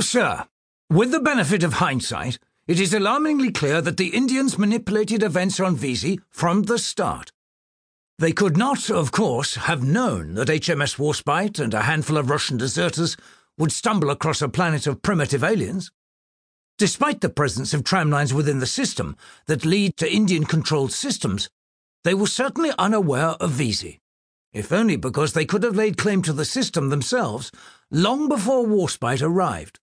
Sir, with the benefit of hindsight, it is alarmingly clear that the Indians manipulated events on Vesey from the start. They could not, of course, have known that HMS Warspite and a handful of Russian deserters would stumble across a planet of primitive aliens. Despite the presence of tramlines within the system that lead to Indian controlled systems, they were certainly unaware of Vesey, if only because they could have laid claim to the system themselves long before Warspite arrived.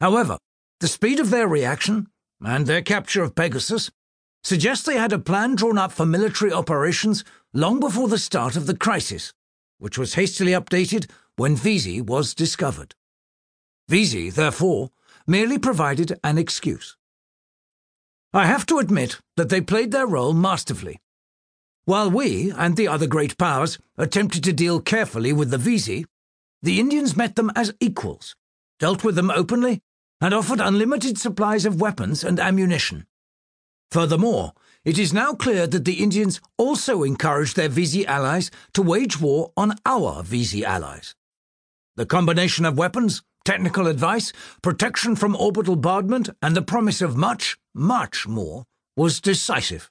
However, the speed of their reaction, and their capture of Pegasus, suggest they had a plan drawn up for military operations long before the start of the crisis, which was hastily updated when Vesey was discovered. Vesey, therefore, merely provided an excuse. I have to admit that they played their role masterfully. While we and the other great powers attempted to deal carefully with the Vesey, the Indians met them as equals, dealt with them openly, and offered unlimited supplies of weapons and ammunition. Furthermore, it is now clear that the Indians also encouraged their Vesey allies to wage war on our Vesey allies. The combination of weapons, technical advice, protection from orbital bombardment, and the promise of much, much more was decisive.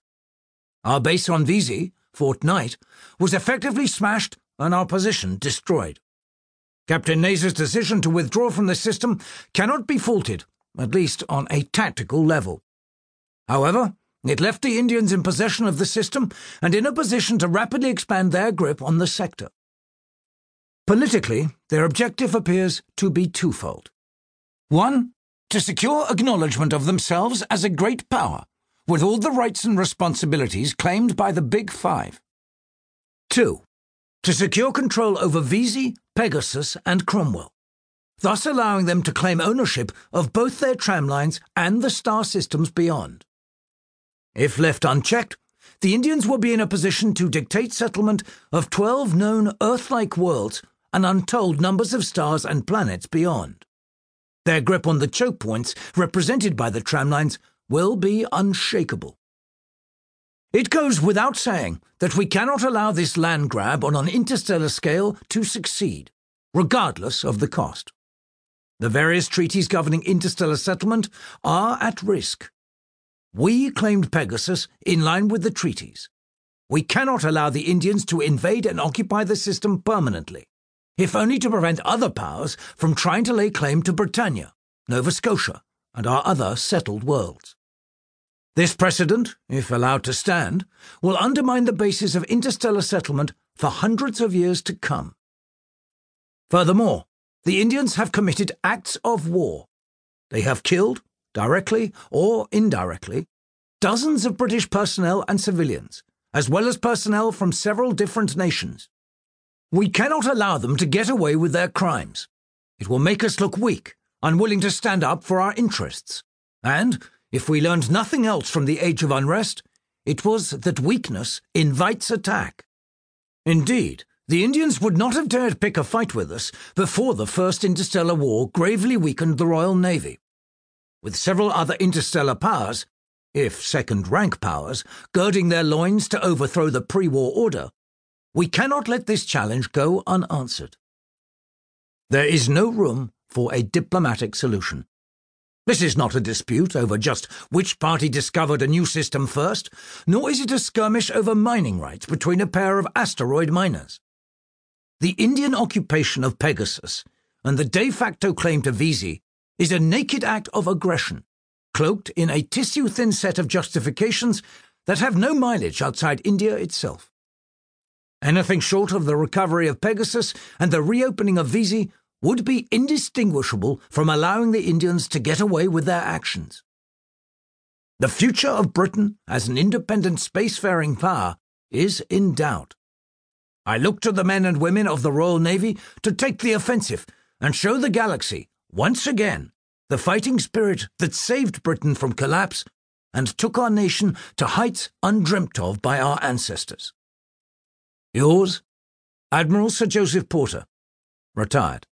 Our base on Vesey, Fort Knight, was effectively smashed and our position destroyed. Captain Naser's decision to withdraw from the system cannot be faulted, at least on a tactical level. However, it left the Indians in possession of the system and in a position to rapidly expand their grip on the sector. Politically, their objective appears to be twofold. One, to secure acknowledgement of themselves as a great power, with all the rights and responsibilities claimed by the Big Five. Two, to secure control over Vesey, Pegasus, and Cromwell, thus allowing them to claim ownership of both their tramlines and the star systems beyond. If left unchecked, the Indians will be in a position to dictate settlement of 12 known Earth like worlds and untold numbers of stars and planets beyond. Their grip on the choke points represented by the tramlines will be unshakable. It goes without saying that we cannot allow this land grab on an interstellar scale to succeed, regardless of the cost. The various treaties governing interstellar settlement are at risk. We claimed Pegasus in line with the treaties. We cannot allow the Indians to invade and occupy the system permanently, if only to prevent other powers from trying to lay claim to Britannia, Nova Scotia, and our other settled worlds. This precedent, if allowed to stand, will undermine the basis of interstellar settlement for hundreds of years to come. Furthermore, the Indians have committed acts of war. They have killed, directly or indirectly, dozens of British personnel and civilians, as well as personnel from several different nations. We cannot allow them to get away with their crimes. It will make us look weak, unwilling to stand up for our interests, and if we learned nothing else from the Age of Unrest, it was that weakness invites attack. Indeed, the Indians would not have dared pick a fight with us before the First Interstellar War gravely weakened the Royal Navy. With several other interstellar powers, if second rank powers, girding their loins to overthrow the pre war order, we cannot let this challenge go unanswered. There is no room for a diplomatic solution. This is not a dispute over just which party discovered a new system first, nor is it a skirmish over mining rights between a pair of asteroid miners. The Indian occupation of Pegasus and the de facto claim to Vesey is a naked act of aggression, cloaked in a tissue thin set of justifications that have no mileage outside India itself. Anything short of the recovery of Pegasus and the reopening of Vesey would be indistinguishable from allowing the Indians to get away with their actions. The future of Britain as an independent spacefaring power is in doubt. I look to the men and women of the Royal Navy to take the offensive and show the galaxy, once again, the fighting spirit that saved Britain from collapse and took our nation to heights undreamt of by our ancestors. Yours, Admiral Sir Joseph Porter, retired.